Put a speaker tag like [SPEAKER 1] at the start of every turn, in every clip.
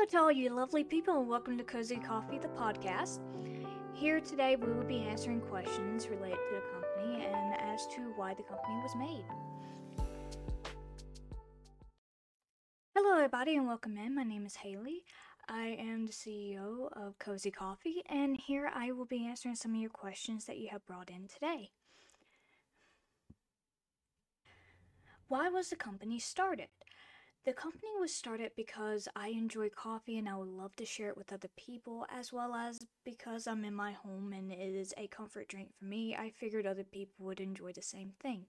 [SPEAKER 1] Hello to all you lovely people, and welcome to Cozy Coffee, the podcast. Here today, we will be answering questions related to the company and as to why the company was made. Hello, everybody, and welcome in. My name is Haley. I am the CEO of Cozy Coffee, and here I will be answering some of your questions that you have brought in today. Why was the company started? The company was started because I enjoy coffee and I would love to share it with other people, as well as because I'm in my home and it is a comfort drink for me. I figured other people would enjoy the same thing.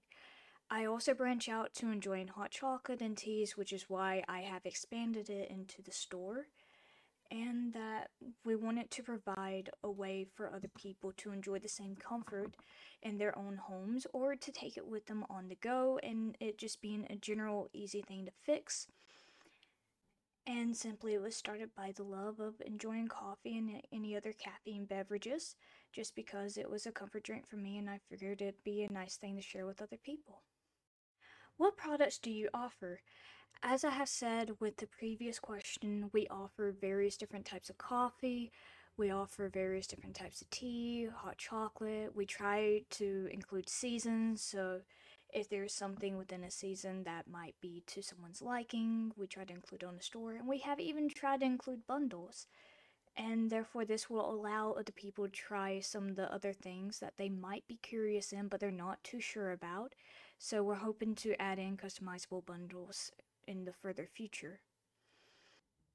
[SPEAKER 1] I also branch out to enjoying hot chocolate and teas, which is why I have expanded it into the store and that we wanted to provide a way for other people to enjoy the same comfort in their own homes or to take it with them on the go and it just being a general easy thing to fix. And simply it was started by the love of enjoying coffee and any other caffeine beverages just because it was a comfort drink for me and I figured it'd be a nice thing to share with other people. What products do you offer? As I have said with the previous question, we offer various different types of coffee, we offer various different types of tea, hot chocolate. We try to include seasons, so if there's something within a season that might be to someone's liking, we try to include on the store, and we have even tried to include bundles. And therefore, this will allow other people to try some of the other things that they might be curious in, but they're not too sure about. So, we're hoping to add in customizable bundles in the further future.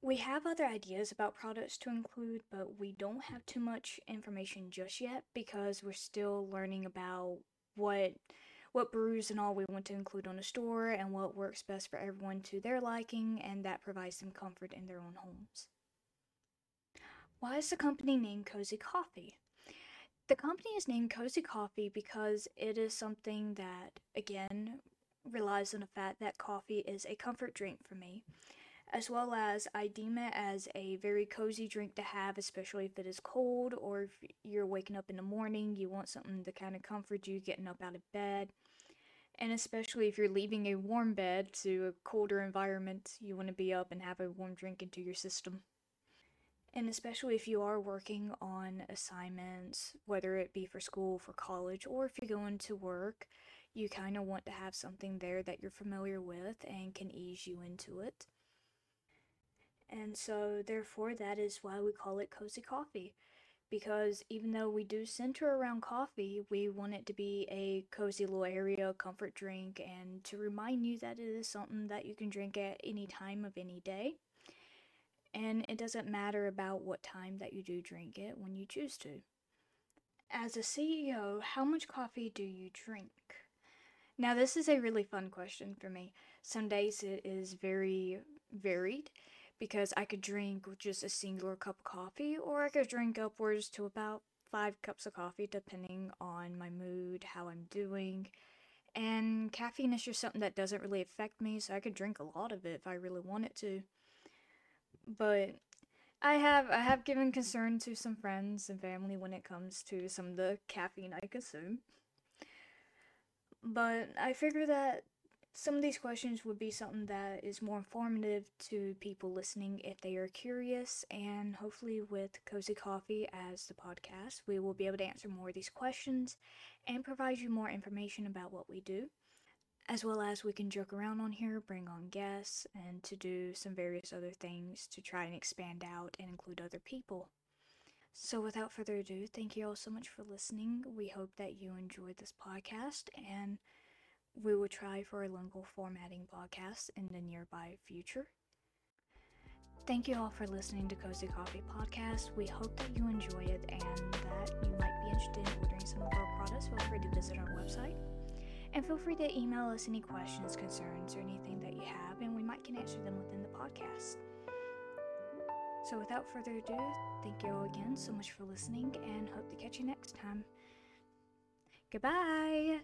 [SPEAKER 1] We have other ideas about products to include, but we don't have too much information just yet because we're still learning about what what brews and all we want to include on the store and what works best for everyone to their liking and that provides them comfort in their own homes. Why is the company named Cozy Coffee? The company is named Cozy Coffee because it is something that, again, relies on the fact that coffee is a comfort drink for me, as well as I deem it as a very cozy drink to have, especially if it is cold or if you're waking up in the morning, you want something to kind of comfort you getting up out of bed. And especially if you're leaving a warm bed to a colder environment, you want to be up and have a warm drink into your system. And especially if you are working on assignments, whether it be for school, for college, or if you're going to work, you kind of want to have something there that you're familiar with and can ease you into it. And so, therefore, that is why we call it Cozy Coffee. Because even though we do center around coffee, we want it to be a cozy little area, comfort drink, and to remind you that it is something that you can drink at any time of any day. And it doesn't matter about what time that you do drink it when you choose to. As a CEO, how much coffee do you drink? Now, this is a really fun question for me. Some days it is very varied because I could drink just a singular cup of coffee, or I could drink upwards to about five cups of coffee, depending on my mood, how I'm doing. And caffeine is just something that doesn't really affect me, so I could drink a lot of it if I really wanted to. But I have I have given concern to some friends and family when it comes to some of the caffeine I consume. But I figure that some of these questions would be something that is more informative to people listening if they are curious, and hopefully, with Cozy Coffee as the podcast, we will be able to answer more of these questions and provide you more information about what we do. As well as we can joke around on here, bring on guests, and to do some various other things to try and expand out and include other people. So, without further ado, thank you all so much for listening. We hope that you enjoyed this podcast, and we will try for a longer formatting podcast in the nearby future. Thank you all for listening to Cozy Coffee Podcast. We hope that you enjoy it and that you might be interested in ordering some of our products. Feel free to visit our website. And feel free to email us any questions, concerns, or anything that you have, and we might can answer them within the podcast. So, without further ado, thank you all again so much for listening and hope to catch you next time. Goodbye!